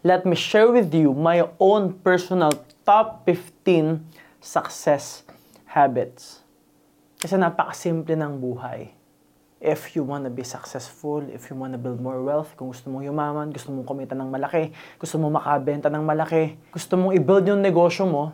let me share with you my own personal top 15 success habits. Kasi napakasimple ng buhay. If you wanna be successful, if you wanna build more wealth, kung gusto mong yumaman, gusto mong kumita ng malaki, gusto mong makabenta ng malaki, gusto mong i-build yung negosyo mo,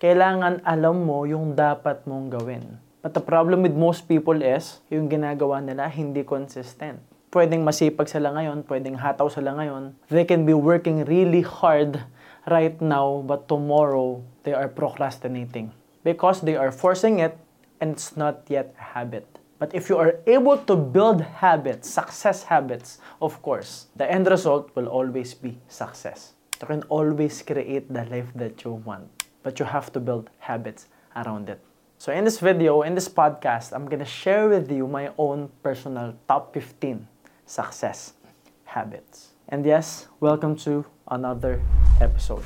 kailangan alam mo yung dapat mong gawin. But the problem with most people is, yung ginagawa nila hindi consistent. Pwedeng masipag sila ngayon, pwedeng hataw sila ngayon. They can be working really hard right now, but tomorrow they are procrastinating. Because they are forcing it and it's not yet a habit. But if you are able to build habits, success habits, of course, the end result will always be success. You can always create the life that you want, but you have to build habits around it. So in this video, in this podcast, I'm gonna share with you my own personal top 15 success habits. And yes, welcome to another episode.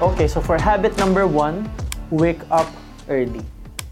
Okay, so for habit number one, wake up early.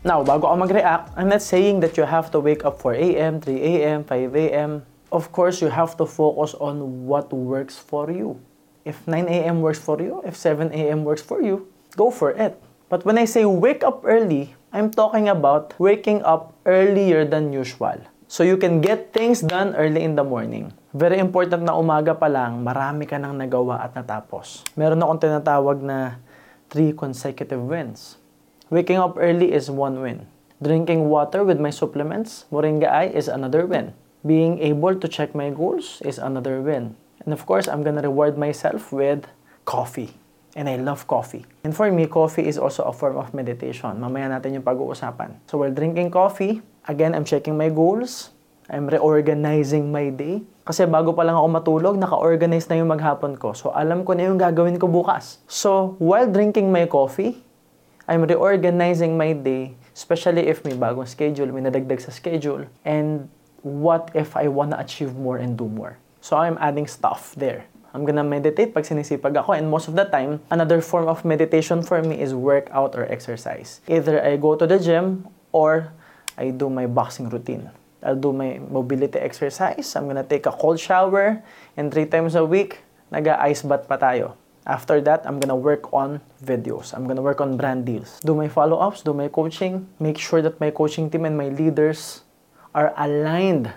Now, bago ako mag-react, I'm not saying that you have to wake up 4 a.m., 3 a.m., 5 a.m. Of course, you have to focus on what works for you. If 9 a.m. works for you, if 7 a.m. works for you, go for it. But when I say wake up early, I'm talking about waking up earlier than usual. So you can get things done early in the morning. Very important na umaga pa lang, marami ka nang nagawa at natapos. Meron akong tinatawag na 3 consecutive wins. Waking up early is one win. Drinking water with my supplements, Moringa Eye, is another win. Being able to check my goals is another win. And of course, I'm gonna reward myself with coffee. And I love coffee. And for me, coffee is also a form of meditation. Mamaya natin yung pag-uusapan. So while drinking coffee, again, I'm checking my goals. I'm reorganizing my day. Kasi bago pa lang ako matulog, naka-organize na yung maghapon ko. So alam ko na yung gagawin ko bukas. So while drinking my coffee, I'm reorganizing my day, especially if may bagong schedule, may nadagdag sa schedule, and what if I wanna achieve more and do more. So I'm adding stuff there. I'm gonna meditate pag sinisipag ako and most of the time, another form of meditation for me is workout or exercise. Either I go to the gym or I do my boxing routine. I'll do my mobility exercise. I'm gonna take a cold shower and three times a week, naga-ice bath pa tayo. After that, I'm gonna work on videos. I'm gonna work on brand deals. Do my follow-ups, do my coaching. Make sure that my coaching team and my leaders are aligned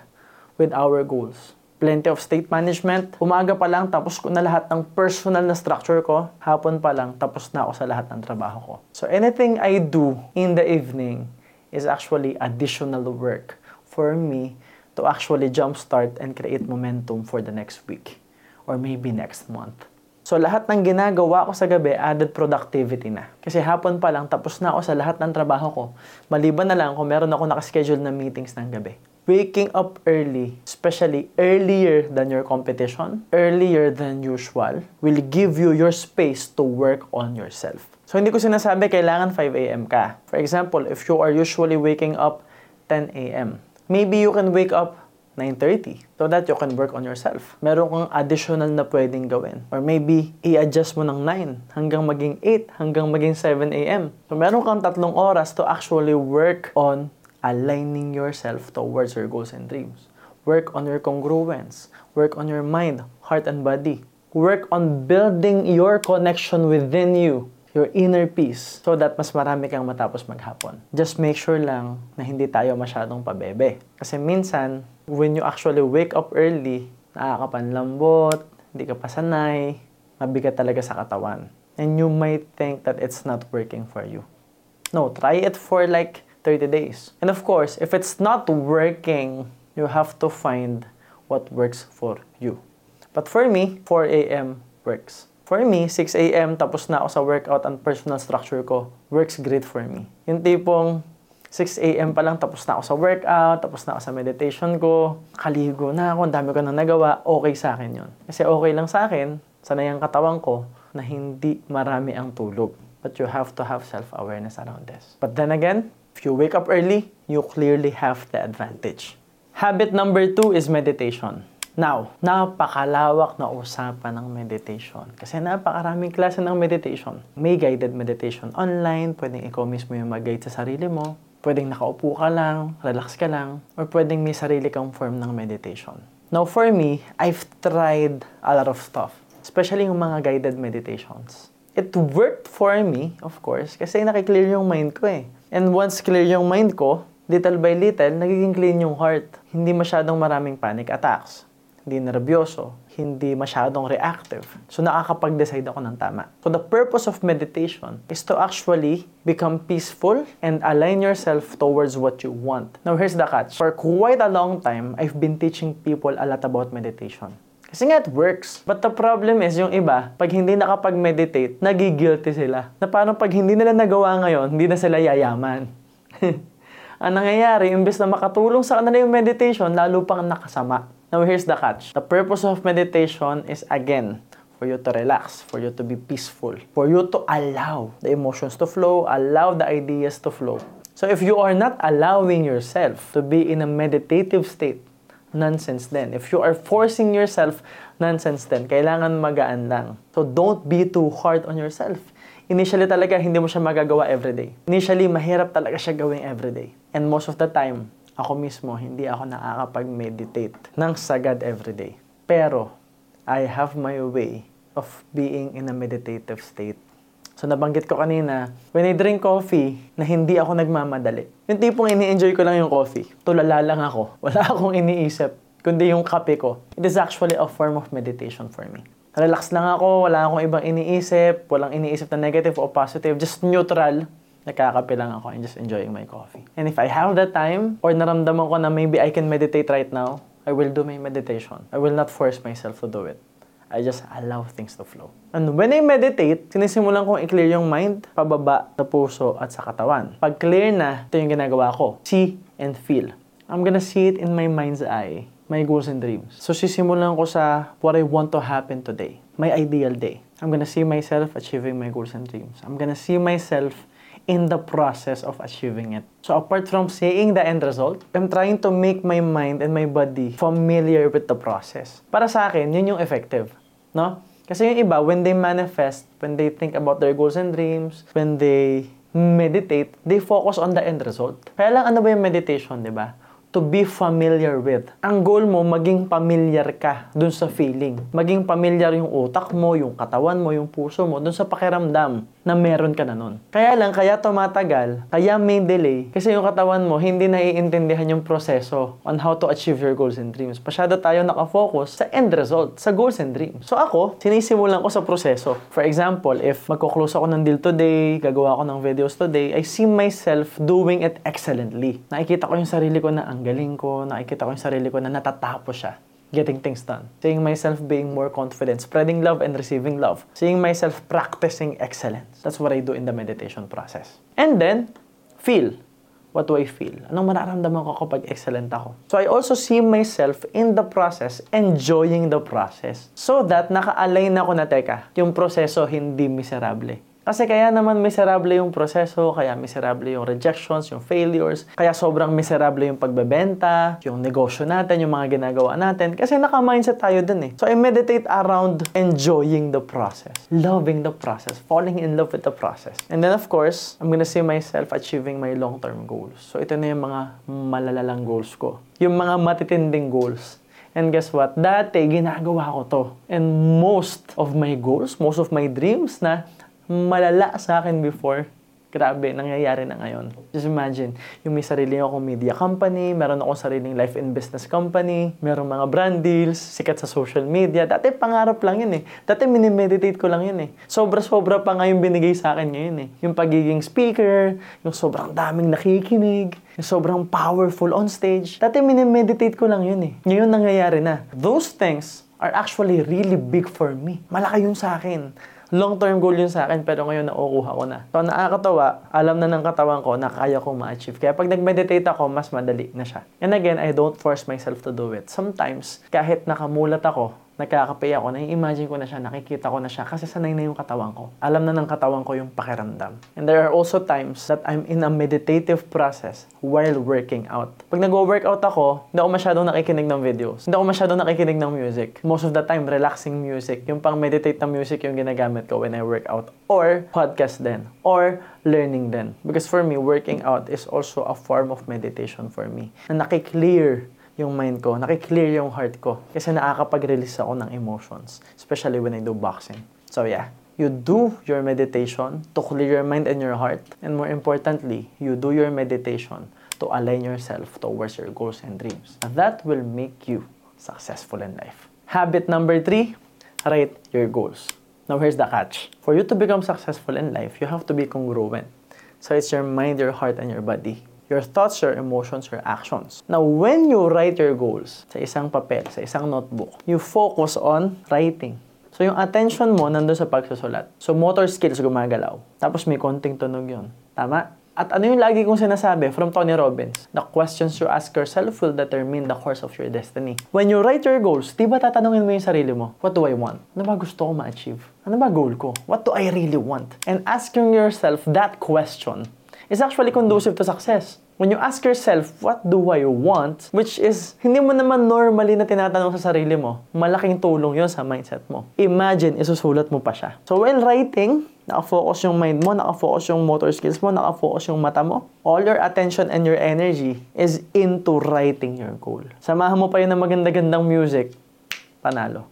with our goals. Plenty of state management. Umaga pa lang, tapos ko na lahat ng personal na structure ko. Hapon pa lang, tapos na ako sa lahat ng trabaho ko. So anything I do in the evening is actually additional work for me to actually jumpstart and create momentum for the next week or maybe next month. So lahat ng ginagawa ko sa gabi, added productivity na. Kasi hapon pa lang, tapos na ako sa lahat ng trabaho ko. Maliban na lang kung meron ako nakaschedule na meetings ng gabi. Waking up early, especially earlier than your competition, earlier than usual, will give you your space to work on yourself. So hindi ko sinasabi kailangan 5 a.m. ka. For example, if you are usually waking up 10 a.m., maybe you can wake up 9.30 so that you can work on yourself. Meron kang additional na pwedeng gawin. Or maybe, i-adjust mo ng 9 hanggang maging 8, hanggang maging 7 a.m. So meron kang tatlong oras to actually work on aligning yourself towards your goals and dreams. Work on your congruence. Work on your mind, heart, and body. Work on building your connection within you your inner peace so that mas marami kang matapos maghapon. Just make sure lang na hindi tayo masyadong pabebe. Kasi minsan, when you actually wake up early, nakakapanlambot, hindi ka pasanay, mabigat talaga sa katawan. And you might think that it's not working for you. No, try it for like 30 days. And of course, if it's not working, you have to find what works for you. But for me, 4 a.m. works. For me, 6 a.m. tapos na ako sa workout and personal structure ko. Works great for me. Yung tipong 6 a.m. pa lang tapos na ako sa workout, tapos na ako sa meditation ko, kaligo na ako, ang dami ko na nagawa, okay sa akin yon. Kasi okay lang sa akin, sanay ang katawan ko, na hindi marami ang tulog. But you have to have self-awareness around this. But then again, if you wake up early, you clearly have the advantage. Habit number two is meditation. Now, napakalawak na usapan ng meditation. Kasi napakaraming klase ng meditation. May guided meditation online, pwedeng ikaw mismo yung mag-guide sa sarili mo. Pwedeng nakaupo ka lang, relax ka lang, or pwedeng may sarili kang form ng meditation. Now, for me, I've tried a lot of stuff. Especially yung mga guided meditations. It worked for me, of course, kasi nakiklear yung mind ko eh. And once clear yung mind ko, little by little, nagiging clean yung heart. Hindi masyadong maraming panic attacks. Hindi nervyoso. Hindi masyadong reactive. So nakakapag-decide ako ng tama. So the purpose of meditation is to actually become peaceful and align yourself towards what you want. Now here's the catch. For quite a long time, I've been teaching people a lot about meditation. Kasi nga, it works. But the problem is, yung iba, pag hindi nakapag-meditate, nagigilty sila. Na parang pag hindi nila nagawa ngayon, hindi na sila yayaman. Ang nangyayari, imbes na makatulong sa kanila yung meditation, lalo pang nakasama. Now, here's the catch. The purpose of meditation is, again, for you to relax, for you to be peaceful, for you to allow the emotions to flow, allow the ideas to flow. So if you are not allowing yourself to be in a meditative state, nonsense then. If you are forcing yourself, nonsense then. Kailangan magaan lang. So don't be too hard on yourself. Initially talaga, hindi mo siya magagawa everyday. Initially, mahirap talaga siya gawing everyday. And most of the time, ako mismo, hindi ako nakakapag-meditate ng sagad everyday. Pero, I have my way of being in a meditative state. So nabanggit ko kanina, when I drink coffee, na hindi ako nagmamadali. Yung tipong ini-enjoy ko lang yung coffee. Tulala lang ako. Wala akong iniisip. Kundi yung kape ko. It is actually a form of meditation for me. Relax lang ako, wala akong ibang iniisip, walang iniisip na negative o positive, just neutral. Nakakape lang ako and just enjoying my coffee. And if I have the time, or naramdaman ko na maybe I can meditate right now, I will do my meditation. I will not force myself to do it. I just allow things to flow. And when I meditate, sinisimulan kong i-clear yung mind, pababa sa puso at sa katawan. Pag clear na, ito yung ginagawa ko. See and feel. I'm gonna see it in my mind's eye. My goals and dreams. So sisimulan ko sa what I want to happen today. My ideal day. I'm gonna see myself achieving my goals and dreams. I'm gonna see myself in the process of achieving it. So apart from seeing the end result, I'm trying to make my mind and my body familiar with the process. Para sa akin, yun yung effective. No? Kasi yung iba, when they manifest, when they think about their goals and dreams, when they meditate, they focus on the end result. Kaya lang ano ba yung meditation, di ba? To be familiar with. Ang goal mo, maging familiar ka dun sa feeling. Maging familiar yung utak mo, yung katawan mo, yung puso mo, dun sa pakiramdam na meron ka na nun. Kaya lang, kaya tumatagal, kaya may delay, kasi yung katawan mo, hindi naiintindihan yung proseso on how to achieve your goals and dreams. Pasyado tayo nakafocus sa end result, sa goals and dreams. So ako, sinisimulan ko sa proseso. For example, if magko-close ako ng deal today, gagawa ako ng videos today, I see myself doing it excellently. Nakikita ko yung sarili ko na ang galing ko, nakikita ko yung sarili ko na natatapos siya getting things done. Seeing myself being more confident, spreading love and receiving love. Seeing myself practicing excellence. That's what I do in the meditation process. And then, feel. What do I feel? Anong mararamdaman ko kapag excellent ako? So I also see myself in the process, enjoying the process. So that naka-align ako na, teka, yung proseso hindi miserable kasi kaya naman miserable yung proseso, kaya miserable yung rejections, yung failures, kaya sobrang miserable yung pagbebenta, yung negosyo natin, yung mga ginagawa natin. Kasi naka-mindset tayo dun eh. So I meditate around enjoying the process, loving the process, falling in love with the process. And then of course, I'm gonna see myself achieving my long-term goals. So ito na yung mga malalalang goals ko. Yung mga matitinding goals. And guess what? Dati, ginagawa ko to. And most of my goals, most of my dreams na malala sa akin before, grabe, nangyayari na ngayon. Just imagine, yung may sarili akong media company, meron akong sariling life and business company, meron mga brand deals, sikat sa social media. Dati pangarap lang yun eh. Dati minimeditate ko lang yun eh. Sobra-sobra pa nga yung binigay sa akin ngayon eh. Yung pagiging speaker, yung sobrang daming nakikinig, yung sobrang powerful on stage. Dati minimeditate ko lang yun eh. Ngayon nangyayari na. Those things are actually really big for me. Malaki yun sa akin long-term goal yun sa akin, pero ngayon naukuha ko na. So, nakakatawa, alam na ng katawan ko na kaya kong ma-achieve. Kaya pag nag-meditate ako, mas madali na siya. And again, I don't force myself to do it. Sometimes, kahit nakamulat ako, Nagkakapay ako, nai-imagine ko na siya, nakikita ko na siya kasi sanay na yung katawan ko. Alam na ng katawan ko yung pakiramdam. And there are also times that I'm in a meditative process while working out. Pag nag-workout ako, hindi ako masyadong nakikinig ng videos. Hindi ako masyadong nakikinig ng music. Most of the time, relaxing music. Yung pang meditate na music yung ginagamit ko when I work out. Or podcast din. Or learning din. Because for me, working out is also a form of meditation for me. Na nakiklear yung mind ko, nakiklear yung heart ko. Kasi nakakapag-release ako ng emotions. Especially when I do boxing. So yeah, you do your meditation to clear your mind and your heart. And more importantly, you do your meditation to align yourself towards your goals and dreams. And that will make you successful in life. Habit number three, write your goals. Now here's the catch. For you to become successful in life, you have to be congruent. So it's your mind, your heart, and your body your thoughts, your emotions, your actions. Now, when you write your goals sa isang papel, sa isang notebook, you focus on writing. So, yung attention mo nandun sa pagsusulat. So, motor skills gumagalaw. Tapos may konting tunog yon. Tama? At ano yung lagi kong sinasabi from Tony Robbins? The questions you ask yourself will determine the course of your destiny. When you write your goals, di ba tatanungin mo yung sarili mo, what do I want? Ano ba gusto ko ma-achieve? Ano ba goal ko? What do I really want? And asking yourself that question is actually conducive to success. When you ask yourself, what do I want? Which is, hindi mo naman normally na tinatanong sa sarili mo, malaking tulong yon sa mindset mo. Imagine, isusulat mo pa siya. So while writing, nakafocus yung mind mo, nakafocus yung motor skills mo, nakafocus yung mata mo. All your attention and your energy is into writing your goal. Samahan mo pa yun ng maganda-gandang music, panalo.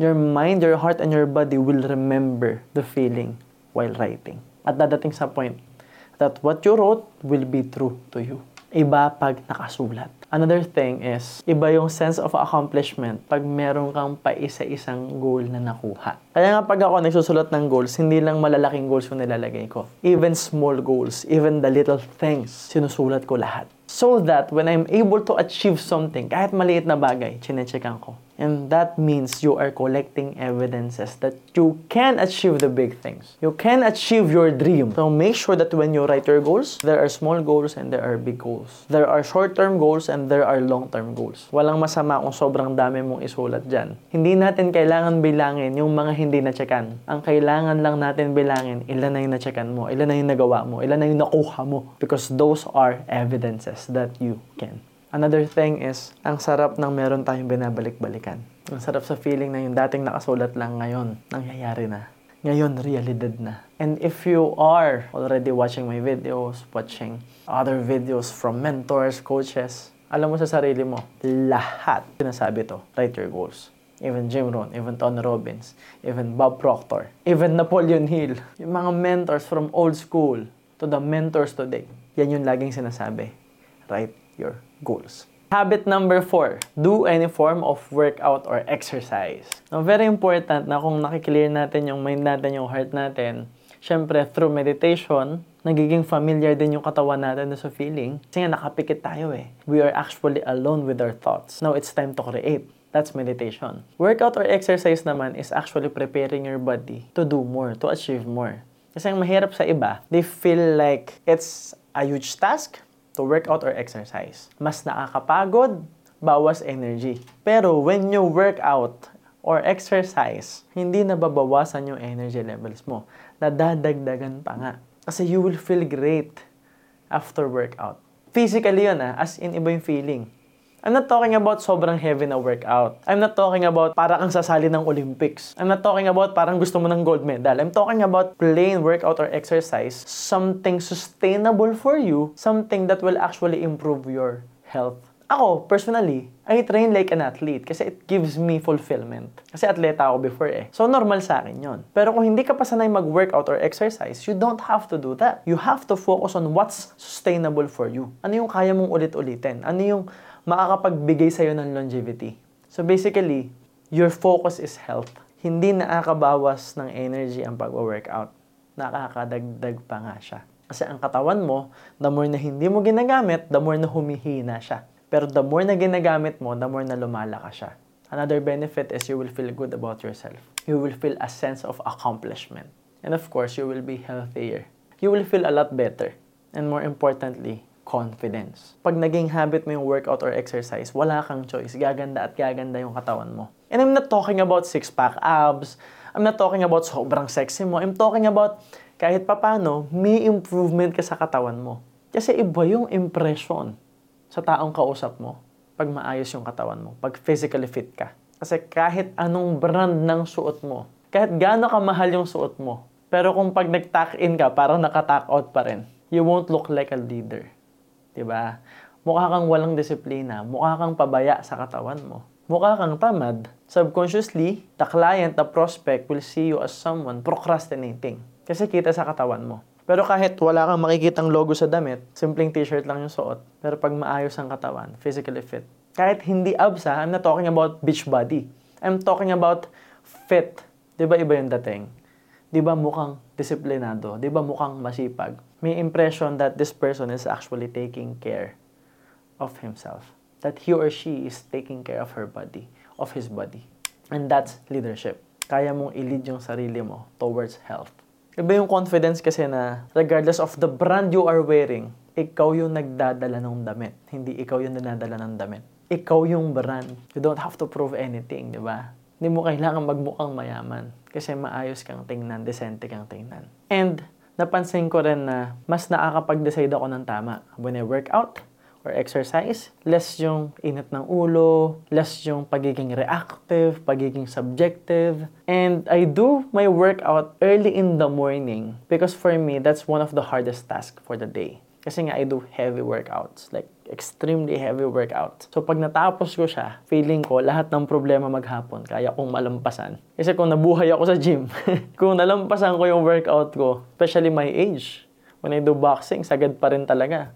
Your mind, your heart, and your body will remember the feeling while writing. At dadating sa point, that what you wrote will be true to you. Iba pag nakasulat. Another thing is, iba yung sense of accomplishment pag meron kang paisa-isang goal na nakuha. Kaya nga pag ako nagsusulat ng goals, hindi lang malalaking goals yung nilalagay ko. Even small goals, even the little things, sinusulat ko lahat. So that when I'm able to achieve something, kahit maliit na bagay, chinecheckan ko. And that means you are collecting evidences that you can achieve the big things. You can achieve your dream. So make sure that when you write your goals, there are small goals and there are big goals. There are short-term goals and there are long-term goals. Walang masama kung sobrang dami mong isulat dyan. Hindi natin kailangan bilangin yung mga hindi na-checkan. Ang kailangan lang natin bilangin, ilan na yung na-checkan mo, ilan na yung nagawa mo, ilan na yung nakuha mo. Because those are evidences that you can. Another thing is, ang sarap ng meron tayong binabalik-balikan. Ang sarap sa feeling na yung dating nakasulat lang ngayon, nangyayari na. Ngayon, realidad na. And if you are already watching my videos, watching other videos from mentors, coaches, alam mo sa sarili mo, lahat sinasabi to, write your goals. Even Jim Rohn, even Tony Robbins, even Bob Proctor, even Napoleon Hill, yung mga mentors from old school to the mentors today, yan yung laging sinasabi. Write your goals. Habit number four, do any form of workout or exercise. Now, very important na kung nakiklear natin yung mind natin, yung heart natin, syempre through meditation, nagiging familiar din yung katawan natin sa feeling. Kasi nga nakapikit tayo eh. We are actually alone with our thoughts. Now, it's time to create. That's meditation. Workout or exercise naman is actually preparing your body to do more, to achieve more. Kasi ang mahirap sa iba, they feel like it's a huge task, to work out or exercise. Mas nakakapagod, bawas energy. Pero when you work out or exercise, hindi nababawasan yung energy levels mo. Nadadagdagan pa nga. Kasi you will feel great after workout. Physically yun ah, as in iba yung feeling. I'm not talking about sobrang heavy na workout. I'm not talking about para kang sasali ng Olympics. I'm not talking about parang gusto mo ng gold medal. I'm talking about plain workout or exercise, something sustainable for you, something that will actually improve your health. Ako, personally, I train like an athlete kasi it gives me fulfillment. Kasi atleta ako before eh. So, normal sa akin yon. Pero kung hindi ka pa sanay mag-workout or exercise, you don't have to do that. You have to focus on what's sustainable for you. Ano yung kaya mong ulit-ulitin? Ano yung makakapagbigay sa'yo ng longevity. So basically, your focus is health. Hindi nakakabawas ng energy ang pag-workout. Nakakadagdag pa nga siya. Kasi ang katawan mo, the more na hindi mo ginagamit, the more na humihina siya. Pero the more na ginagamit mo, the more na lumalakas siya. Another benefit is you will feel good about yourself. You will feel a sense of accomplishment. And of course, you will be healthier. You will feel a lot better. And more importantly, confidence. Pag naging habit mo yung workout or exercise, wala kang choice. Gaganda at gaganda yung katawan mo. And I'm not talking about six-pack abs. I'm not talking about sobrang sexy mo. I'm talking about kahit papano, may improvement ka sa katawan mo. Kasi iba yung impression sa taong kausap mo pag maayos yung katawan mo, pag physically fit ka. Kasi kahit anong brand ng suot mo, kahit gaano kamahal yung suot mo, pero kung pag nag-tuck in ka, parang naka-tuck out pa rin, you won't look like a leader. ba? Mukha kang walang disiplina, mukha kang pabaya sa katawan mo. Mukha kang tamad. Subconsciously, the client, the prospect will see you as someone procrastinating. Kasi kita sa katawan mo. Pero kahit wala kang makikitang logo sa damit, simpleng t-shirt lang yung suot. Pero pag maayos ang katawan, physically fit. Kahit hindi abs ha, I'm not talking about beach body. I'm talking about fit. Di ba iba yung dating? Di ba mukhang disiplinado? Di ba mukhang masipag? May impression that this person is actually taking care of himself. That he or she is taking care of her body, of his body. And that's leadership. Kaya mong i-lead yung sarili mo towards health. Iba yung confidence kasi na regardless of the brand you are wearing, ikaw yung nagdadala ng damit. Hindi ikaw yung dinadala ng damit. Ikaw yung brand. You don't have to prove anything, di ba? Hindi mo kailangan magmukhang mayaman. Kasi maayos kang tingnan, decente kang tingnan. And napansin ko rin na mas nakakapag-decide ako ng tama when I work out, or exercise, less yung init ng ulo, less yung pagiging reactive, pagiging subjective. And I do my workout early in the morning because for me, that's one of the hardest tasks for the day. Kasi nga, I do heavy workouts, like extremely heavy workout. So pag natapos ko siya, feeling ko lahat ng problema maghapon, kaya kong malampasan. Kasi kung nabuhay ako sa gym, kung nalampasan ko yung workout ko, especially my age, when I do boxing, sagad pa rin talaga.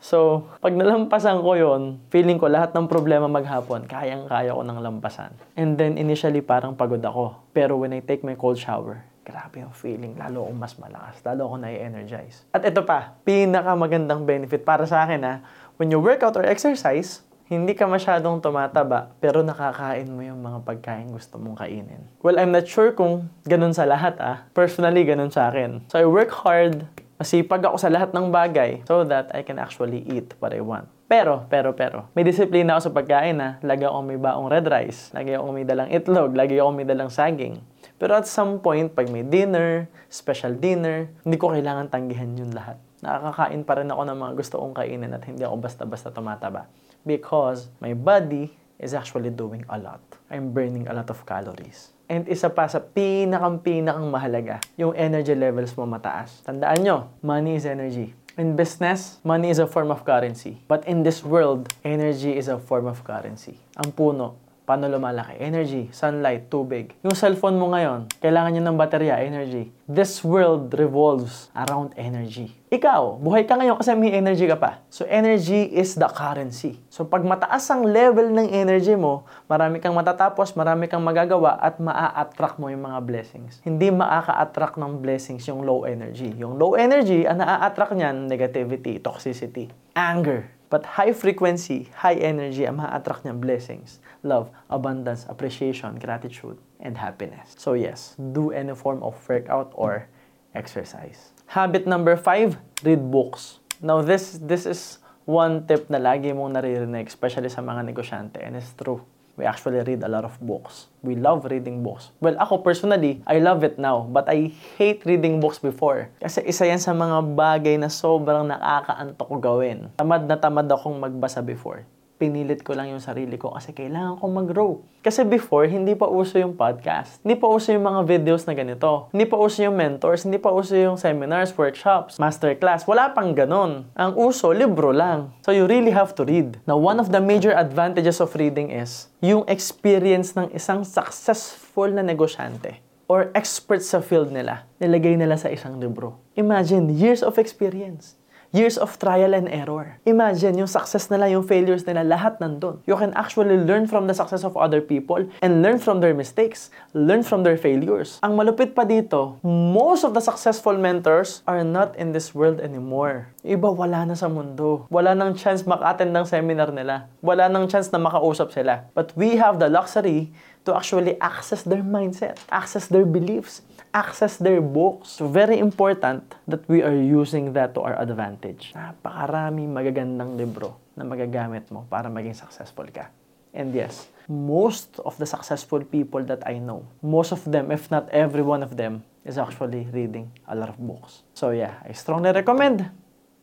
So, pag nalampasan ko yon, feeling ko lahat ng problema maghapon, kayang-kaya ko nang lampasan. And then, initially, parang pagod ako. Pero when I take my cold shower, grabe yung feeling. Lalo akong mas malakas. Lalo ako na-energize. At ito pa, pinakamagandang benefit para sa akin ha, when you work out or exercise, hindi ka masyadong tumataba, pero nakakain mo yung mga pagkain gusto mong kainin. Well, I'm not sure kung ganun sa lahat ah. Personally, ganun sa akin. So I work hard, Masipag ako sa lahat ng bagay so that I can actually eat what I want. Pero, pero, pero, may disiplina ako sa pagkain na lagi ako may baong red rice, lagi ako may dalang itlog, lagi ako may dalang saging. Pero at some point, pag may dinner, special dinner, hindi ko kailangan tanggihan yun lahat. Nakakakain pa rin ako ng mga gusto kong kainin at hindi ako basta-basta tumataba. Because my body is actually doing a lot. I'm burning a lot of calories. And isa pa sa pinakang-pinakang mahalaga, yung energy levels mo mataas. Tandaan nyo, money is energy. In business, money is a form of currency. But in this world, energy is a form of currency. Ang puno, Paano lumalaki? Energy, sunlight, tubig. Yung cellphone mo ngayon, kailangan niya ng baterya, energy. This world revolves around energy. Ikaw, buhay ka ngayon kasi may energy ka pa. So energy is the currency. So pag mataas ang level ng energy mo, marami kang matatapos, marami kang magagawa at maa-attract mo yung mga blessings. Hindi maaka-attract ng blessings yung low energy. Yung low energy, ang naa-attract niyan, negativity, toxicity, anger. But high frequency, high energy, ang maa-attract niyan blessings love, abundance, appreciation, gratitude, and happiness. So yes, do any form of workout or exercise. Habit number five, read books. Now this, this is one tip na lagi mong naririnig, especially sa mga negosyante, and it's true. We actually read a lot of books. We love reading books. Well, ako personally, I love it now, but I hate reading books before. Kasi isa yan sa mga bagay na sobrang nakakaantok gawin. Tamad na tamad akong magbasa before pinilit ko lang yung sarili ko kasi kailangan ko mag-grow. Kasi before, hindi pa uso yung podcast. Hindi pa uso yung mga videos na ganito. Hindi pa uso yung mentors, hindi pa uso yung seminars, workshops, masterclass. Wala pang ganon. Ang uso, libro lang. So you really have to read. Now, one of the major advantages of reading is yung experience ng isang successful na negosyante or expert sa field nila, nilagay nila sa isang libro. Imagine, years of experience years of trial and error. Imagine, yung success nila, yung failures nila, lahat nandun. You can actually learn from the success of other people and learn from their mistakes, learn from their failures. Ang malupit pa dito, most of the successful mentors are not in this world anymore. Iba wala na sa mundo. Wala nang chance maka-attend ng seminar nila. Wala nang chance na makausap sila. But we have the luxury to actually access their mindset, access their beliefs, access their books. So very important that we are using that to our advantage. Napakarami magagandang libro na magagamit mo para maging successful ka. And yes, most of the successful people that I know, most of them, if not every one of them, is actually reading a lot of books. So yeah, I strongly recommend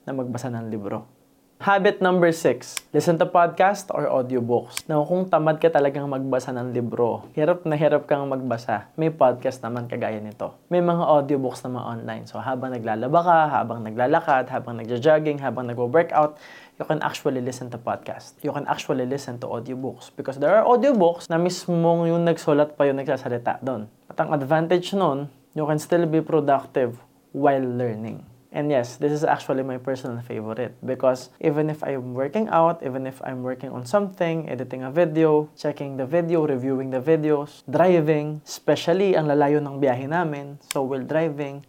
na magbasa ng libro. Habit number six, listen to podcast or audiobooks. Now, kung tamad ka talagang magbasa ng libro, hirap na hirap kang magbasa, may podcast naman kagaya nito. May mga audiobooks naman online. So, habang naglalaba ka, habang naglalakad, habang nagja-jogging, habang nagwo-workout, you can actually listen to podcast. You can actually listen to audiobooks. Because there are audiobooks na mismong yung nagsulat pa yung nagsasalita doon. At ang advantage nun, you can still be productive while learning. And yes, this is actually my personal favorite because even if I'm working out, even if I'm working on something, editing a video, checking the video, reviewing the videos, driving, especially ang lalayo ng biyahe namin, so while driving,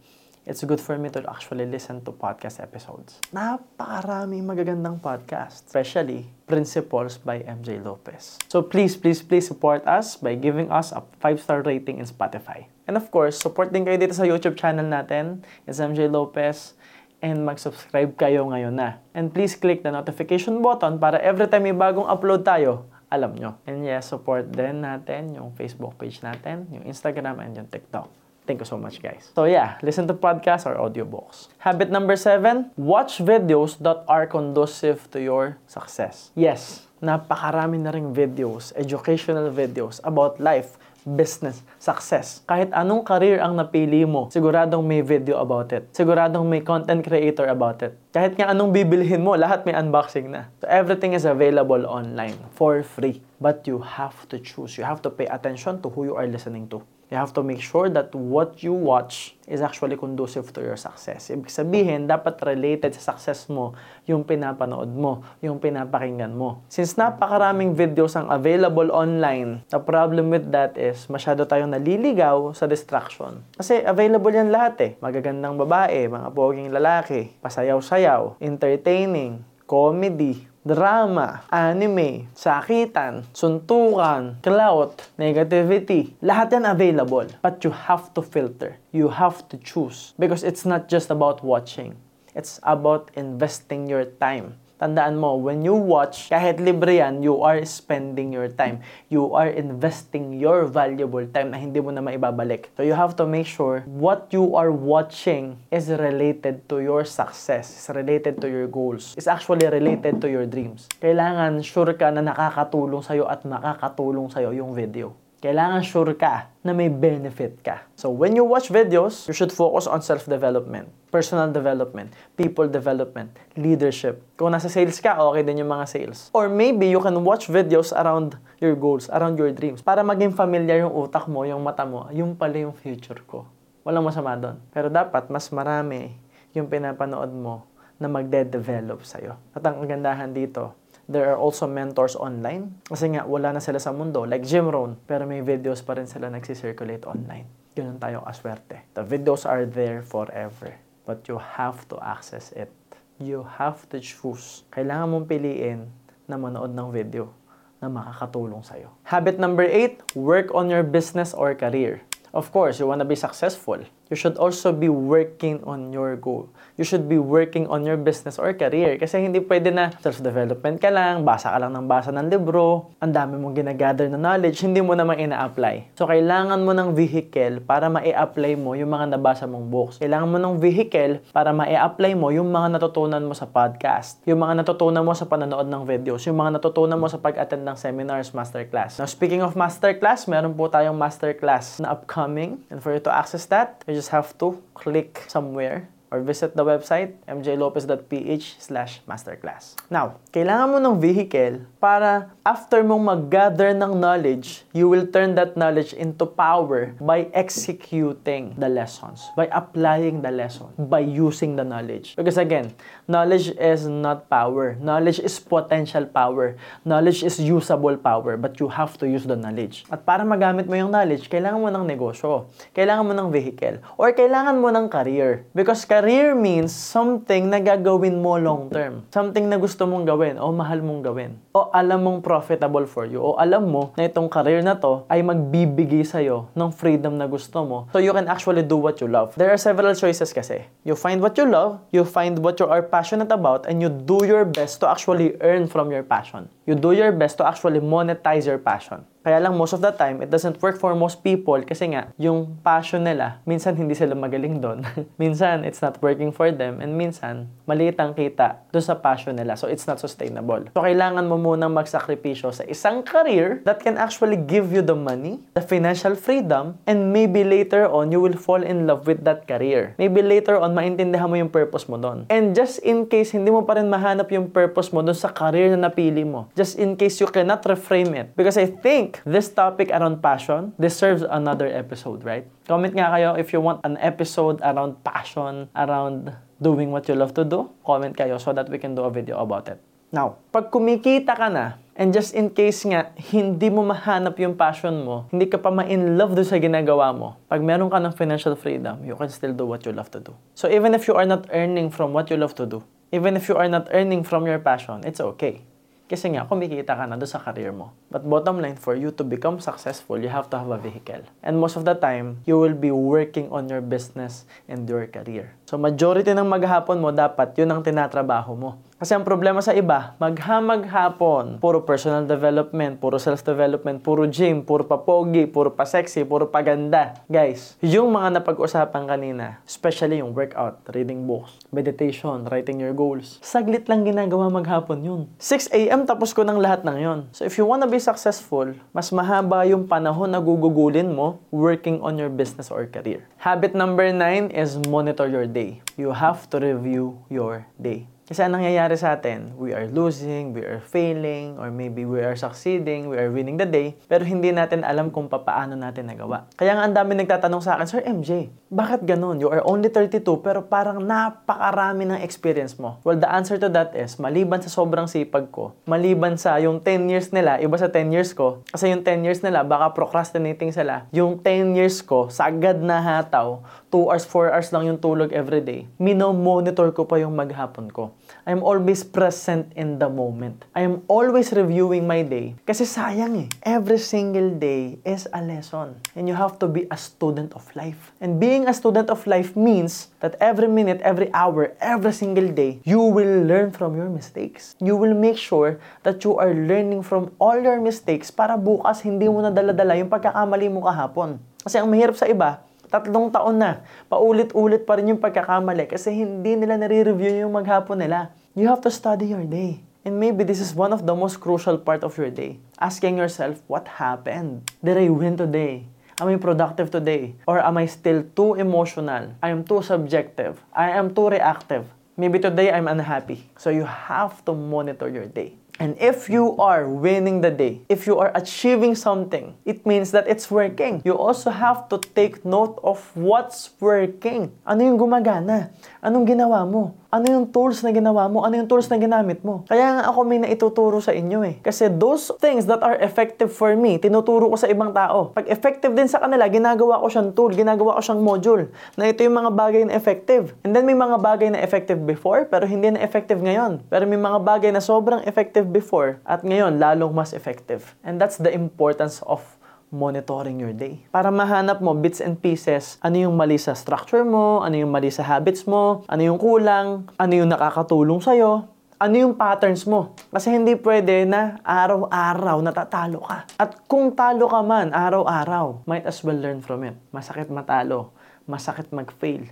it's good for me to actually listen to podcast episodes. Napakaraming magagandang podcast, especially Principles by MJ Lopez. So please, please, please support us by giving us a 5-star rating in Spotify. And of course, support din kayo dito sa YouTube channel natin. It's MJ Lopez. And mag-subscribe kayo ngayon na. And please click the notification button para every time may bagong upload tayo, alam nyo. And yes, support din natin yung Facebook page natin, yung Instagram, and yung TikTok. Thank you so much, guys. So yeah, listen to podcasts or audiobooks. Habit number seven, watch videos that are conducive to your success. Yes, napakarami na ring videos, educational videos about life, business, success. Kahit anong career ang napili mo, siguradong may video about it. Siguradong may content creator about it. Kahit nga anong bibilhin mo, lahat may unboxing na. So everything is available online for free. But you have to choose. You have to pay attention to who you are listening to. You have to make sure that what you watch is actually conducive to your success. Ibig sabihin, dapat related sa success mo yung pinapanood mo, yung pinapakinggan mo. Since napakaraming videos ang available online, the problem with that is masyado tayong naliligaw sa distraction. Kasi available yan lahat eh. Magagandang babae, mga poging lalaki, pasayaw-sayaw, entertaining, comedy, drama, anime, sakitan, suntukan, clout, negativity. Lahat yan available. But you have to filter. You have to choose. Because it's not just about watching. It's about investing your time Tandaan mo, when you watch, kahit libre yan, you are spending your time. You are investing your valuable time na hindi mo na maibabalik. So you have to make sure what you are watching is related to your success, is related to your goals, is actually related to your dreams. Kailangan sure ka na nakakatulong sa'yo at makakatulong sa'yo yung video kailangan sure ka na may benefit ka. So when you watch videos, you should focus on self-development, personal development, people development, leadership. Kung nasa sales ka, okay din yung mga sales. Or maybe you can watch videos around your goals, around your dreams, para maging familiar yung utak mo, yung mata mo, yung pala yung future ko. Walang masama doon. Pero dapat mas marami yung pinapanood mo na magde-develop sa'yo. At ang kagandahan dito, There are also mentors online. Kasi nga, wala na sila sa mundo. Like Jim Rohn. Pero may videos pa rin sila nagsisirculate online. Ganun tayo aswerte. The videos are there forever. But you have to access it. You have to choose. Kailangan mong piliin na manood ng video na makakatulong sa'yo. Habit number 8, work on your business or career. Of course, you want to be successful. You should also be working on your goal. You should be working on your business or career. Kasi hindi pwede na self-development ka lang, basa ka lang ng basa ng libro, ang dami mong ginagather na knowledge, hindi mo naman ina-apply. So, kailangan mo ng vehicle para ma-apply mo yung mga nabasa mong books. Kailangan mo ng vehicle para ma-apply mo yung mga natutunan mo sa podcast, yung mga natutunan mo sa panonood ng videos, yung mga natutunan mo sa pag-attend ng seminars, masterclass. Now, speaking of masterclass, meron po tayong masterclass na upcoming. And for you to access that, you just have to click somewhere or visit the website mjlopez.ph slash masterclass. Now, kailangan mo ng vehicle para after mong mag-gather ng knowledge, you will turn that knowledge into power by executing the lessons, by applying the lesson, by using the knowledge. Because again, knowledge is not power. Knowledge is potential power. Knowledge is usable power, but you have to use the knowledge. At para magamit mo yung knowledge, kailangan mo ng negosyo, kailangan mo ng vehicle, or kailangan mo ng career. Because Career means something na gagawin mo long term. Something na gusto mong gawin o mahal mong gawin. O alam mong profitable for you. O alam mo na itong career na to ay magbibigay sa'yo ng freedom na gusto mo. So you can actually do what you love. There are several choices kasi. You find what you love, you find what you are passionate about, and you do your best to actually earn from your passion. You do your best to actually monetize your passion. Kaya lang most of the time, it doesn't work for most people kasi nga, yung passion nila, minsan hindi sila magaling doon. minsan, it's not working for them. And minsan, maliit ang kita doon sa passion nila. So, it's not sustainable. So, kailangan mo munang magsakripisyo sa isang career that can actually give you the money, the financial freedom, and maybe later on, you will fall in love with that career. Maybe later on, maintindihan mo yung purpose mo doon. And just in case, hindi mo pa rin mahanap yung purpose mo doon sa career na napili mo. Just in case you cannot reframe it. Because I think this topic around passion deserves another episode, right? Comment nga kayo if you want an episode around passion, around doing what you love to do. Comment kayo so that we can do a video about it. Now, pag kumikita ka na, and just in case nga, hindi mo mahanap yung passion mo, hindi ka pa ma-in love doon sa ginagawa mo, pag meron ka ng financial freedom, you can still do what you love to do. So even if you are not earning from what you love to do, even if you are not earning from your passion, it's okay. Kasi nga, kumikita ka na doon sa career mo. But bottom line, for you to become successful, you have to have a vehicle. And most of the time, you will be working on your business and your career. So majority ng maghapon mo, dapat yun ang tinatrabaho mo. Kasi ang problema sa iba, maghamag hapon, puro personal development, puro self-development, puro gym, puro papogi, puro pa-sexy, puro paganda. Guys, yung mga napag-usapan kanina, especially yung workout, reading books, meditation, writing your goals, saglit lang ginagawa maghapon yun. 6 a.m. tapos ko ng lahat ng yon. So if you wanna be successful, mas mahaba yung panahon na gugugulin mo working on your business or career. Habit number 9 is monitor your day. You have to review your day. Kasi anong nangyayari sa atin? We are losing, we are failing, or maybe we are succeeding, we are winning the day, pero hindi natin alam kung paano natin nagawa. Kaya nga ang dami nagtatanong sa akin, Sir MJ, bakit ganun? You are only 32, pero parang napakarami ng experience mo. Well, the answer to that is, maliban sa sobrang sipag ko, maliban sa yung 10 years nila, iba sa 10 years ko, kasi yung 10 years nila, baka procrastinating sila. Yung 10 years ko, sagad na hataw, 2 hours, 4 hours lang yung tulog everyday. Mino-monitor ko pa yung maghapon ko. I'm always present in the moment. I am always reviewing my day. Kasi sayang eh. Every single day is a lesson. And you have to be a student of life. And being a student of life means that every minute, every hour, every single day, you will learn from your mistakes. You will make sure that you are learning from all your mistakes para bukas hindi mo na dala-dala yung pagkakamali mo kahapon. Kasi ang mahirap sa iba, tatlong taon na, paulit-ulit pa rin yung pagkakamali kasi hindi nila nare-review yung maghapon nila. You have to study your day. And maybe this is one of the most crucial part of your day. Asking yourself, what happened? Did I win today? Am I productive today? Or am I still too emotional? I am too subjective. I am too reactive. Maybe today I'm unhappy. So you have to monitor your day. And if you are winning the day, if you are achieving something, it means that it's working. You also have to take note of what's working. Ano yung gumagana? Anong ginawa mo? Ano yung tools na ginawa mo? Ano yung tools na ginamit mo? Kaya nga ako may naituturo sa inyo eh. Kasi those things that are effective for me, tinuturo ko sa ibang tao. Pag effective din sa kanila, ginagawa ko siyang tool, ginagawa ko siyang module. Na ito yung mga bagay na effective. And then may mga bagay na effective before, pero hindi na effective ngayon. Pero may mga bagay na sobrang effective before, at ngayon lalong mas effective. And that's the importance of monitoring your day. Para mahanap mo bits and pieces, ano yung mali sa structure mo, ano yung mali sa habits mo, ano yung kulang, ano yung nakakatulong sa'yo, ano yung patterns mo. Kasi hindi pwede na araw-araw natatalo ka. At kung talo ka man araw-araw, might as well learn from it. Masakit matalo, masakit mag-fail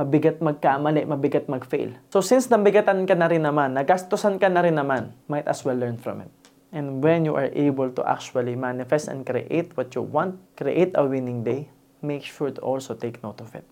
mabigat magkamali, mabigat mag-fail. So since nabigatan ka na rin naman, nagastusan ka na rin naman, might as well learn from it. And when you are able to actually manifest and create what you want, create a winning day, make sure to also take note of it.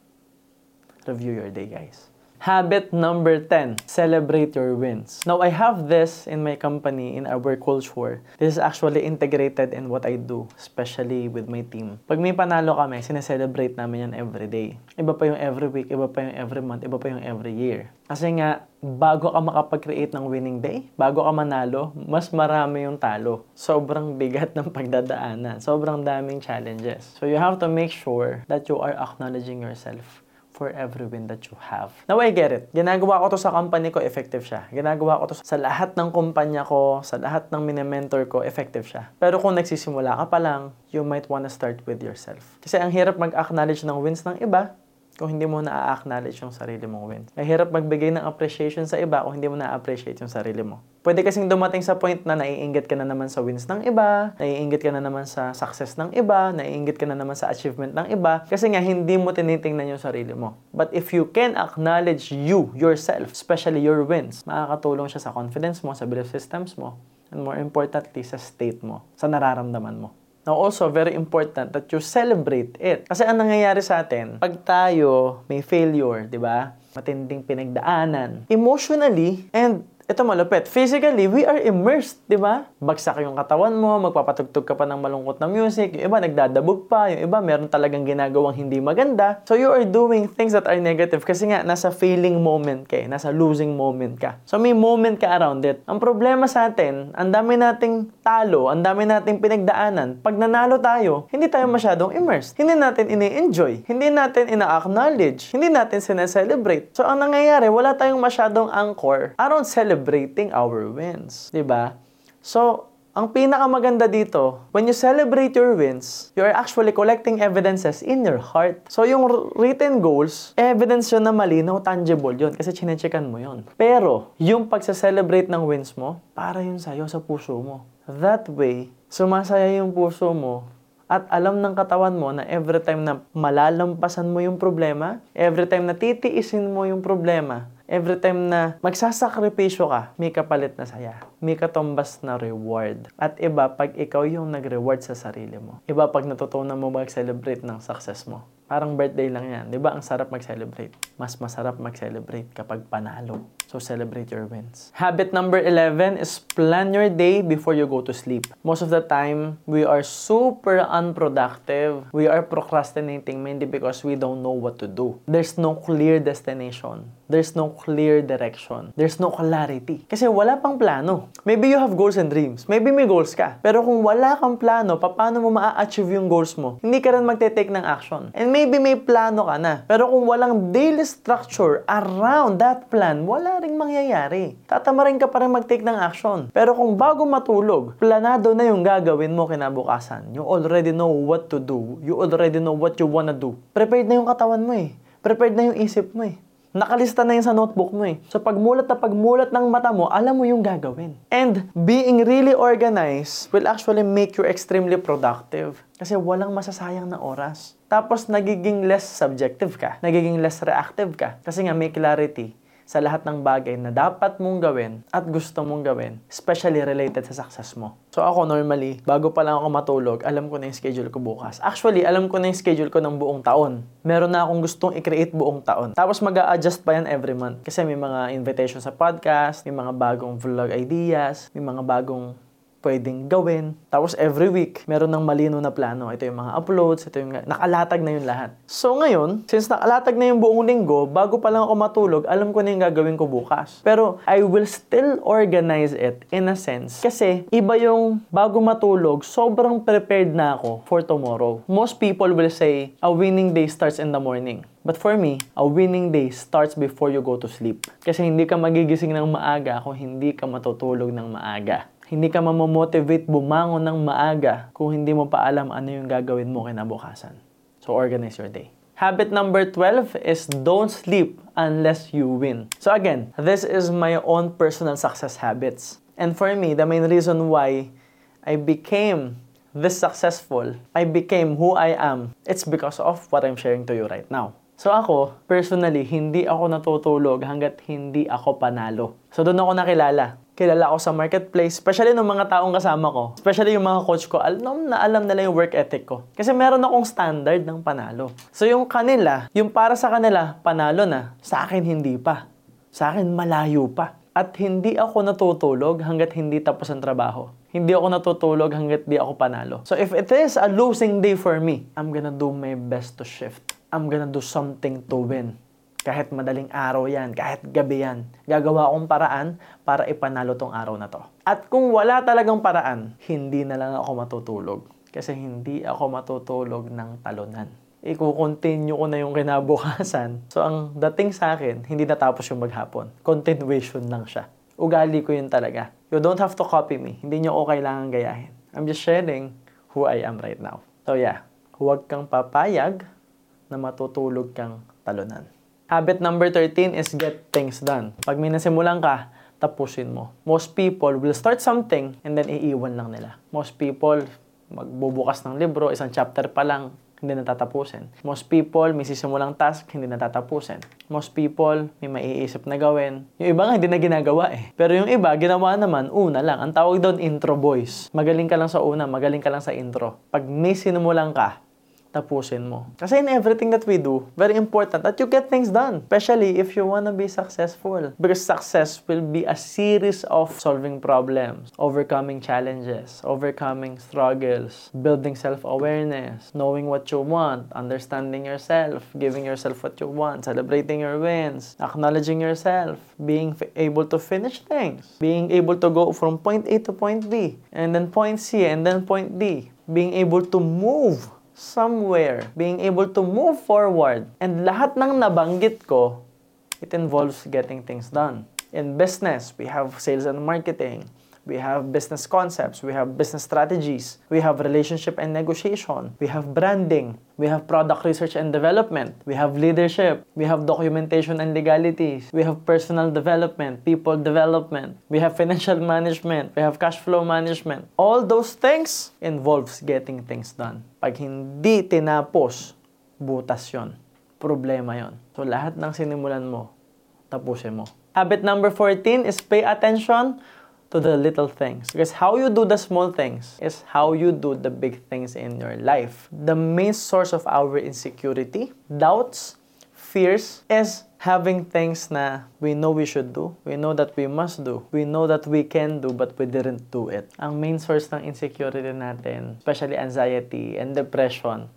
Review your day, guys. Habit number 10, celebrate your wins. Now, I have this in my company, in our culture. This is actually integrated in what I do, especially with my team. Pag may panalo kami, sineselebrate namin yan every day. Iba pa yung every week, iba pa yung every month, iba pa yung every year. Kasi nga, bago ka makapag-create ng winning day, bago ka manalo, mas marami yung talo. Sobrang bigat ng pagdadaanan. Sobrang daming challenges. So you have to make sure that you are acknowledging yourself for every win that you have. Now, I get it. Ginagawa ko to sa company ko, effective siya. Ginagawa ko to sa lahat ng kumpanya ko, sa lahat ng minimentor ko, effective siya. Pero kung nagsisimula ka pa lang, you might wanna start with yourself. Kasi ang hirap mag-acknowledge ng wins ng iba, kung hindi mo na-acknowledge yung sarili mong win. Mahirap magbigay ng appreciation sa iba kung hindi mo na-appreciate yung sarili mo. Pwede kasing dumating sa point na naiinggit ka na naman sa wins ng iba, naiinggit ka na naman sa success ng iba, naiinggit ka na naman sa achievement ng iba, kasi nga hindi mo tinitingnan yung sarili mo. But if you can acknowledge you, yourself, especially your wins, makakatulong siya sa confidence mo, sa belief systems mo, and more importantly, sa state mo, sa nararamdaman mo. Now also, very important that you celebrate it. Kasi ang nangyayari sa atin, pag tayo may failure, di ba? Matinding pinagdaanan, emotionally and ito malupit. Physically, we are immersed, di ba? Bagsak yung katawan mo, magpapatugtog ka pa ng malungkot na music, yung iba nagdadabog pa, yung iba meron talagang ginagawang hindi maganda. So you are doing things that are negative kasi nga nasa failing moment ka eh, nasa losing moment ka. So may moment ka around it. Ang problema sa atin, ang dami nating talo, ang dami nating pinagdaanan. Pag nanalo tayo, hindi tayo masyadong immersed. Hindi natin ini-enjoy. Hindi natin ina-acknowledge. Hindi natin sineselebrate. So ang nangyayari, wala tayong masyadong anchor around celebrating celebrating our wins. ba? So, ang pinakamaganda dito, when you celebrate your wins, you are actually collecting evidences in your heart. So, yung written goals, evidence yun na malinaw, tangible yun, kasi chinecheckan mo yun. Pero, yung pagsa-celebrate ng wins mo, para yun sa'yo, sa puso mo. That way, sumasaya yung puso mo, at alam ng katawan mo na every time na malalampasan mo yung problema, every time na titiisin mo yung problema, every time na magsasakripisyo ka, may kapalit na saya. May katumbas na reward. At iba pag ikaw yung nag-reward sa sarili mo. Iba pag natutunan mo mag-celebrate ng success mo. Parang birthday lang yan. Di ba? Ang sarap mag-celebrate. Mas masarap mag-celebrate kapag panalo. So, celebrate your wins. Habit number 11 is plan your day before you go to sleep. Most of the time, we are super unproductive. We are procrastinating mainly because we don't know what to do. There's no clear destination. There's no clear direction. There's no clarity. Kasi wala pang plano. Maybe you have goals and dreams. Maybe may goals ka. Pero kung wala kang plano, paano mo ma-achieve yung goals mo? Hindi ka rin magte-take ng action. And maybe may plano ka na. Pero kung walang daily structure around that plan, wala ring mangyayari. Tatamarin ka pa rin mag-take ng action. Pero kung bago matulog, planado na yung gagawin mo kinabukasan. You already know what to do. You already know what you wanna do. Prepared na yung katawan mo eh. Prepared na yung isip mo eh. Nakalista na yun sa notebook mo eh. So pagmulat na pagmulat ng mata mo, alam mo yung gagawin. And being really organized will actually make you extremely productive. Kasi walang masasayang na oras. Tapos nagiging less subjective ka. Nagiging less reactive ka. Kasi nga may clarity sa lahat ng bagay na dapat mong gawin at gusto mong gawin, especially related sa success mo. So ako normally, bago pa lang ako matulog, alam ko na yung schedule ko bukas. Actually, alam ko na yung schedule ko ng buong taon. Meron na akong gustong i-create buong taon. Tapos mag adjust pa yan every month. Kasi may mga invitation sa podcast, may mga bagong vlog ideas, may mga bagong pwedeng gawin. Tapos every week, meron ng malino na plano. Ito yung mga uploads, ito yung nakalatag na yung lahat. So ngayon, since nakalatag na yung buong linggo, bago pa lang ako matulog, alam ko na yung gagawin ko bukas. Pero I will still organize it in a sense. Kasi iba yung bago matulog, sobrang prepared na ako for tomorrow. Most people will say, a winning day starts in the morning. But for me, a winning day starts before you go to sleep. Kasi hindi ka magigising ng maaga kung hindi ka matutulog ng maaga. Hindi ka mamomotivate bumangon ng maaga kung hindi mo pa alam ano yung gagawin mo kinabukasan. So organize your day. Habit number 12 is don't sleep unless you win. So again, this is my own personal success habits. And for me, the main reason why I became this successful, I became who I am, it's because of what I'm sharing to you right now. So ako, personally, hindi ako natutulog hanggat hindi ako panalo. So doon ako nakilala kilala ako sa marketplace, especially ng mga taong kasama ko, especially yung mga coach ko, alam na alam nila yung work ethic ko. Kasi meron akong standard ng panalo. So yung kanila, yung para sa kanila, panalo na. Sa akin, hindi pa. Sa akin, malayo pa. At hindi ako natutulog hanggat hindi tapos ang trabaho. Hindi ako natutulog hanggat di ako panalo. So if it is a losing day for me, I'm gonna do my best to shift. I'm gonna do something to win. Kahit madaling araw yan, kahit gabi yan, gagawa akong paraan para ipanalo tong araw na to. At kung wala talagang paraan, hindi na lang ako matutulog. Kasi hindi ako matutulog ng talunan. i-continue ko na yung kinabukasan. So, ang dating sa akin, hindi natapos yung maghapon. Continuation lang siya. Ugali ko yun talaga. You don't have to copy me. Hindi nyo ko kailangan gayahin. I'm just sharing who I am right now. So yeah, huwag kang papayag na matutulog kang talunan. Habit number 13 is get things done. Pag may nasimulan ka, tapusin mo. Most people will start something and then iiwan lang nila. Most people, magbubukas ng libro, isang chapter pa lang, hindi natatapusin. Most people, may sisimulang task, hindi natatapusin. Most people, may maiisip na gawin. Yung iba nga, hindi na ginagawa eh. Pero yung iba, ginawa naman, una lang. Ang tawag doon, intro boys. Magaling ka lang sa una, magaling ka lang sa intro. Pag may sinimulan ka, tapusin mo. Kasi in everything that we do, very important that you get things done. Especially if you wanna be successful. Because success will be a series of solving problems, overcoming challenges, overcoming struggles, building self-awareness, knowing what you want, understanding yourself, giving yourself what you want, celebrating your wins, acknowledging yourself, being able to finish things, being able to go from point A to point B, and then point C, and then point D, being able to move somewhere, being able to move forward. And lahat ng nabanggit ko, it involves getting things done. In business, we have sales and marketing. We have business concepts, we have business strategies, we have relationship and negotiation, we have branding, we have product research and development, we have leadership, we have documentation and legalities, we have personal development, people development, we have financial management, we have cash flow management. All those things involves getting things done. Pag hindi tinapos, butas yon. Problema yon. So lahat ng sinimulan mo, tapusin mo. Habit number 14 is pay attention to the little things. Because how you do the small things is how you do the big things in your life. The main source of our insecurity, doubts, fears is having things na we know we should do, we know that we must do, we know that we can do, but we didn't do it. Ang main source ng insecurity natin, especially anxiety and depression,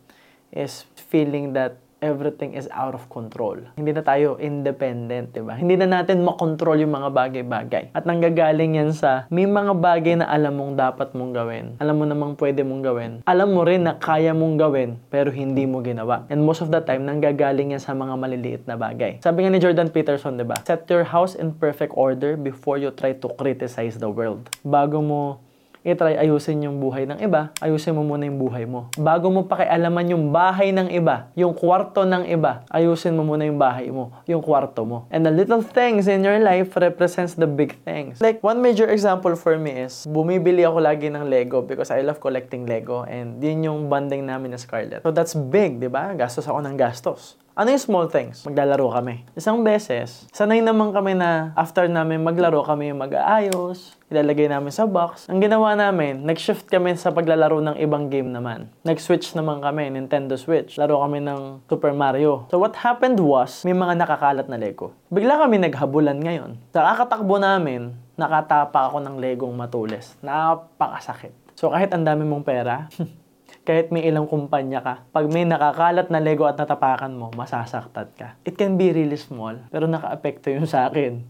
is feeling that everything is out of control. Hindi na tayo independent, di ba? Hindi na natin makontrol yung mga bagay-bagay. At nanggagaling yan sa may mga bagay na alam mong dapat mong gawin. Alam mo namang pwede mong gawin. Alam mo rin na kaya mong gawin, pero hindi mo ginawa. And most of the time, nanggagaling yan sa mga maliliit na bagay. Sabi nga ni Jordan Peterson, di ba? Set your house in perfect order before you try to criticize the world. Bago mo i-try ayusin yung buhay ng iba, ayusin mo muna yung buhay mo. Bago mo pakialaman yung bahay ng iba, yung kwarto ng iba, ayusin mo muna yung bahay mo, yung kwarto mo. And the little things in your life represents the big things. Like, one major example for me is, bumibili ako lagi ng Lego because I love collecting Lego and din yung banding namin na Scarlett. So that's big, di ba? Gastos ako ng gastos. Ano yung small things? Maglalaro kami. Isang beses, sanay naman kami na after namin maglaro kami yung mag-aayos, ilalagay namin sa box. Ang ginawa namin, nag-shift kami sa paglalaro ng ibang game naman. Nag-switch naman kami, Nintendo Switch. Laro kami ng Super Mario. So what happened was, may mga nakakalat na Lego. Bigla kami naghabulan ngayon. Sa kakatakbo namin, nakatapa ako ng Legong matulis. Napakasakit. So kahit ang dami mong pera, kahit may ilang kumpanya ka, pag may nakakalat na Lego at natapakan mo, masasaktan ka. It can be really small, pero naka-apekto yun sa akin.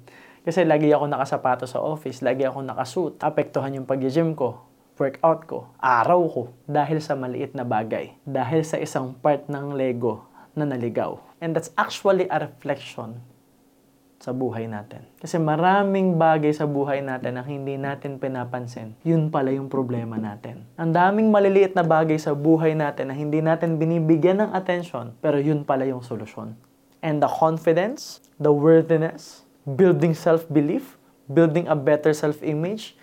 Kasi lagi ako nakasapato sa office, lagi ako nakasuit. Apektuhan yung pag-gym ko, workout ko, araw ko, dahil sa maliit na bagay. Dahil sa isang part ng Lego na naligaw. And that's actually a reflection sa buhay natin. Kasi maraming bagay sa buhay natin na hindi natin pinapansin. Yun pala yung problema natin. Ang daming maliliit na bagay sa buhay natin na hindi natin binibigyan ng attention, pero yun pala yung solusyon. And the confidence, the worthiness, building self-belief, building a better self-image,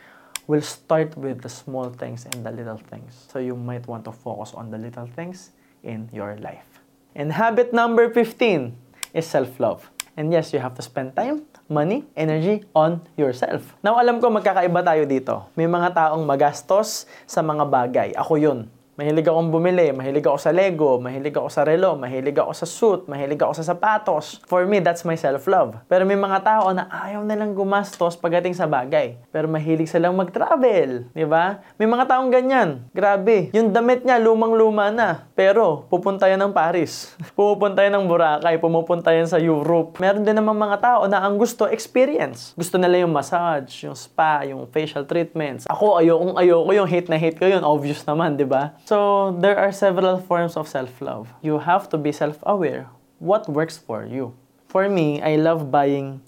will start with the small things and the little things. So you might want to focus on the little things in your life. And habit number 15 is self-love. And yes, you have to spend time, money, energy on yourself. Now, alam ko magkakaiba tayo dito. May mga taong magastos sa mga bagay. Ako yun. Mahilig akong bumili, mahilig ako sa Lego, mahilig ako sa relo, mahilig ako sa suit, mahilig ako sa sapatos. For me, that's my self-love. Pero may mga tao na ayaw nilang gumastos pagdating sa bagay. Pero mahilig silang mag-travel, di ba? May mga taong ganyan. Grabe. Yung damit niya, lumang-luma na. Pero, pupunta yan ng Paris. Pupunta yan ng Boracay, pumupunta yan sa Europe. Meron din naman mga tao na ang gusto, experience. Gusto nila yung massage, yung spa, yung facial treatments. Ako, ayokong ayoko yung hate na hate ko yun. Obvious naman, di ba? So, there are several forms of self-love. You have to be self-aware. What works for you? For me, I love buying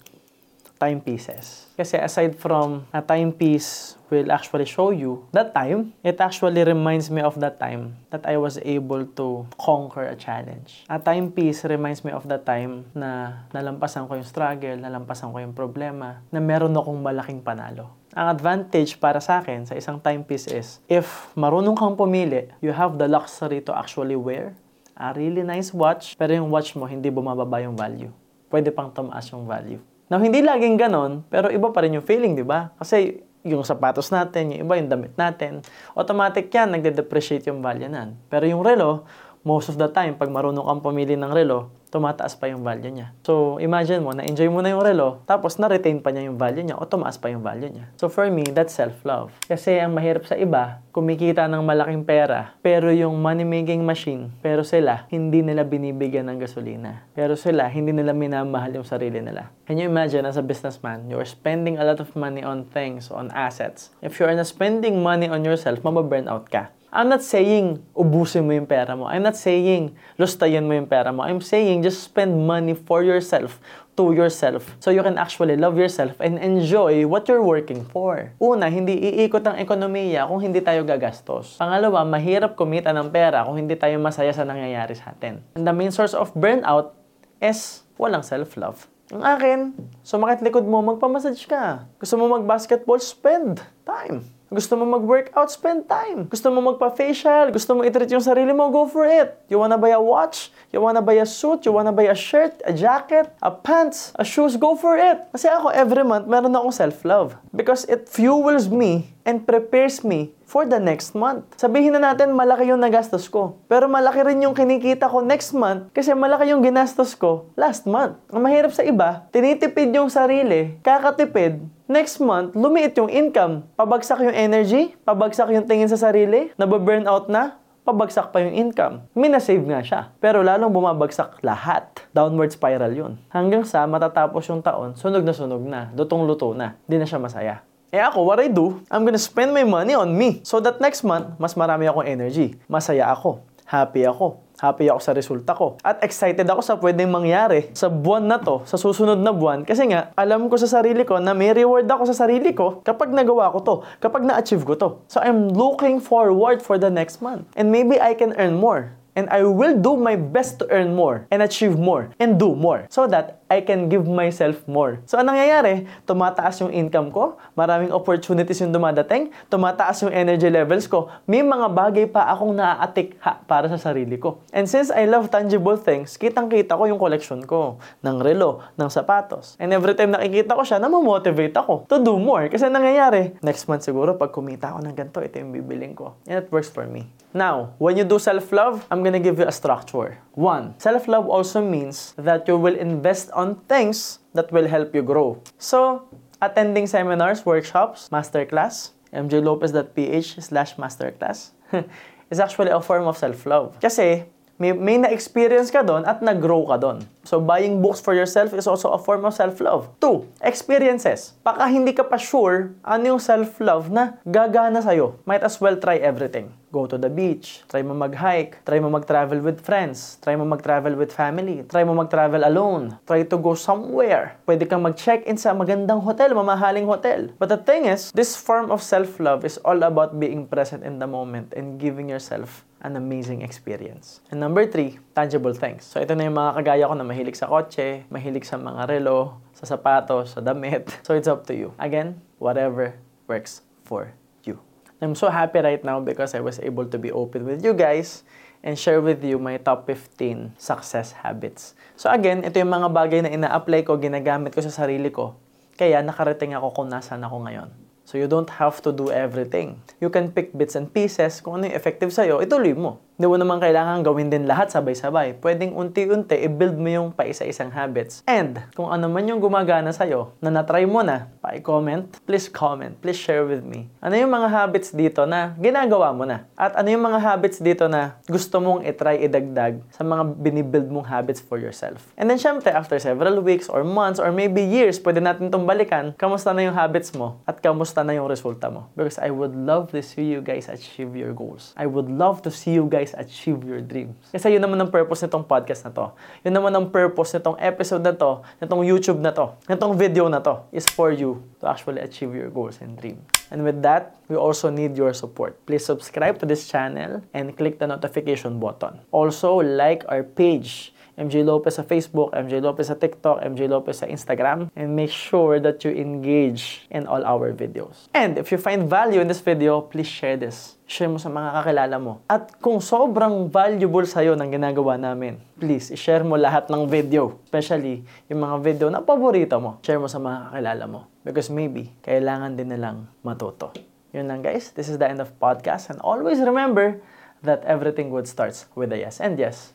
timepieces. Kasi aside from a timepiece will actually show you that time, it actually reminds me of that time that I was able to conquer a challenge. A timepiece reminds me of that time na nalampasan ko yung struggle, nalampasan ko yung problema, na meron akong malaking panalo. Ang advantage para sa akin sa isang timepiece is, if marunong kang pumili, you have the luxury to actually wear a really nice watch, pero yung watch mo hindi bumababa yung value. Pwede pang tumaas yung value. Now, hindi laging ganon, pero iba pa rin yung feeling, di ba? Kasi yung sapatos natin, yung iba yung damit natin, automatic yan, nagde-depreciate yung value nan. Pero yung relo, most of the time, pag marunong kang pumili ng relo, tumataas pa yung value niya. So, imagine mo, na-enjoy mo na yung relo, tapos na-retain pa niya yung value niya o tumaas pa yung value niya. So, for me, that's self-love. Kasi ang mahirap sa iba, kumikita ng malaking pera, pero yung money-making machine, pero sila, hindi nila binibigyan ng gasolina. Pero sila, hindi nila minamahal yung sarili nila. Can you imagine, as a businessman, you're spending a lot of money on things, on assets. If you're not spending money on yourself, mababurn out ka. I'm not saying ubusin mo yung pera mo. I'm not saying lustayin mo yung pera mo. I'm saying just spend money for yourself, to yourself, so you can actually love yourself and enjoy what you're working for. Una, hindi iikot ang ekonomiya kung hindi tayo gagastos. Pangalawa, mahirap kumita ng pera kung hindi tayo masaya sa nangyayari sa atin. And the main source of burnout is walang self-love. Ang akin, sumakit likod mo, magpamassage ka. Gusto mo mag-basketball, spend time. Gusto mo mag-workout, spend time. Gusto mo magpa-facial, gusto mo i-treat yung sarili mo, go for it. You wanna buy a watch? You wanna buy a suit? You wanna buy a shirt? A jacket? A pants? A shoes? Go for it. Kasi ako, every month, meron akong self-love. Because it fuels me and prepares me for the next month. Sabihin na natin malaki yung nagastos ko. Pero malaki rin yung kinikita ko next month kasi malaki yung ginastos ko last month. Ang mahirap sa iba, tinitipid yung sarili, kakatipid, next month, lumiit yung income. Pabagsak yung energy, pabagsak yung tingin sa sarili, nababurn out na, pabagsak pa yung income. Minasave nga siya. Pero lalong bumabagsak lahat. Downward spiral yun. Hanggang sa matatapos yung taon, sunog na sunog na, lutong-luto na, di na siya masaya. Eh ako, what I do, I'm gonna spend my money on me. So that next month, mas marami akong energy. Masaya ako. Happy ako. Happy ako sa resulta ko. At excited ako sa pwedeng mangyari sa buwan na to, sa susunod na buwan. Kasi nga, alam ko sa sarili ko na may reward ako sa sarili ko kapag nagawa ko to, kapag na-achieve ko to. So I'm looking forward for the next month. And maybe I can earn more. And I will do my best to earn more and achieve more and do more so that I can give myself more. So, anong nangyayari? Tumataas yung income ko, maraming opportunities yung dumadating, tumataas yung energy levels ko, may mga bagay pa akong naaatikha para sa sarili ko. And since I love tangible things, kitang-kita ko yung collection ko ng relo, ng sapatos. And every time nakikita ko siya, namamotivate ako to do more. Kasi nangyayari, next month siguro, pag kumita ako ng ganito, ito yung bibiling ko. And it works for me. Now, when you do self-love, I'm gonna give you a structure. One, self-love also means that you will invest things that will help you grow. So, attending seminars, workshops, masterclass, mjlopez.ph slash masterclass is actually a form of self-love. Kasi, may, may na-experience ka doon at nag-grow ka doon. So, buying books for yourself is also a form of self-love. Two, experiences. Baka hindi ka pa sure ano yung self-love na gagana sa'yo. Might as well try everything. Go to the beach, try mo mag-hike, try mo mag-travel with friends, try mo mag-travel with family, try mo mag-travel alone, try to go somewhere. Pwede kang mag-check-in sa magandang hotel, mamahaling hotel. But the thing is, this form of self-love is all about being present in the moment and giving yourself an amazing experience. And number three, tangible things. So ito na yung mga kagaya ko na mahilig sa kotse, mahilig sa mga relo, sa sapatos, sa damit. So it's up to you. Again, whatever works for you. I'm so happy right now because I was able to be open with you guys and share with you my top 15 success habits. So again, ito yung mga bagay na ina-apply ko, ginagamit ko sa sarili ko. Kaya nakarating ako kung nasan ako ngayon. So you don't have to do everything. You can pick bits and pieces kung ano yung effective sa'yo, ituloy mo. Hindi mo naman kailangan gawin din lahat sabay-sabay. Pwedeng unti-unti, i-build mo yung paisa-isang habits. And kung ano man yung gumagana sa'yo, na natry mo na, paki-comment. Please comment. Please share with me. Ano yung mga habits dito na ginagawa mo na? At ano yung mga habits dito na gusto mong itry idagdag sa mga binibuild mong habits for yourself? And then syempre, after several weeks or months or maybe years, pwede natin itong balikan. Kamusta na yung habits mo? At kamusta na yung resulta mo? Because I would love to see you guys achieve your goals. I would love to see you guys achieve your dreams. Kasi yun naman ang purpose nitong podcast na to. Yun naman ang purpose nitong episode na to, nitong YouTube na to, nitong video na to, is for you to actually achieve your goals and dreams. And with that, we also need your support. Please subscribe to this channel and click the notification button. Also, like our page. MJ Lopez sa Facebook, MJ Lopez sa TikTok, MJ Lopez sa Instagram, and make sure that you engage in all our videos. And if you find value in this video, please share this. Share mo sa mga kakilala mo. At kung sobrang valuable sa'yo ng ginagawa namin, please, share mo lahat ng video. Especially yung mga video na paborito mo. Share mo sa mga kakilala mo. Because maybe, kailangan din nilang matuto. Yun lang guys, this is the end of podcast. And always remember that everything good starts with a yes. And yes,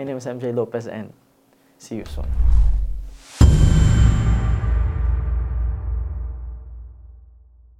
my name is MJ Lopez and see you soon.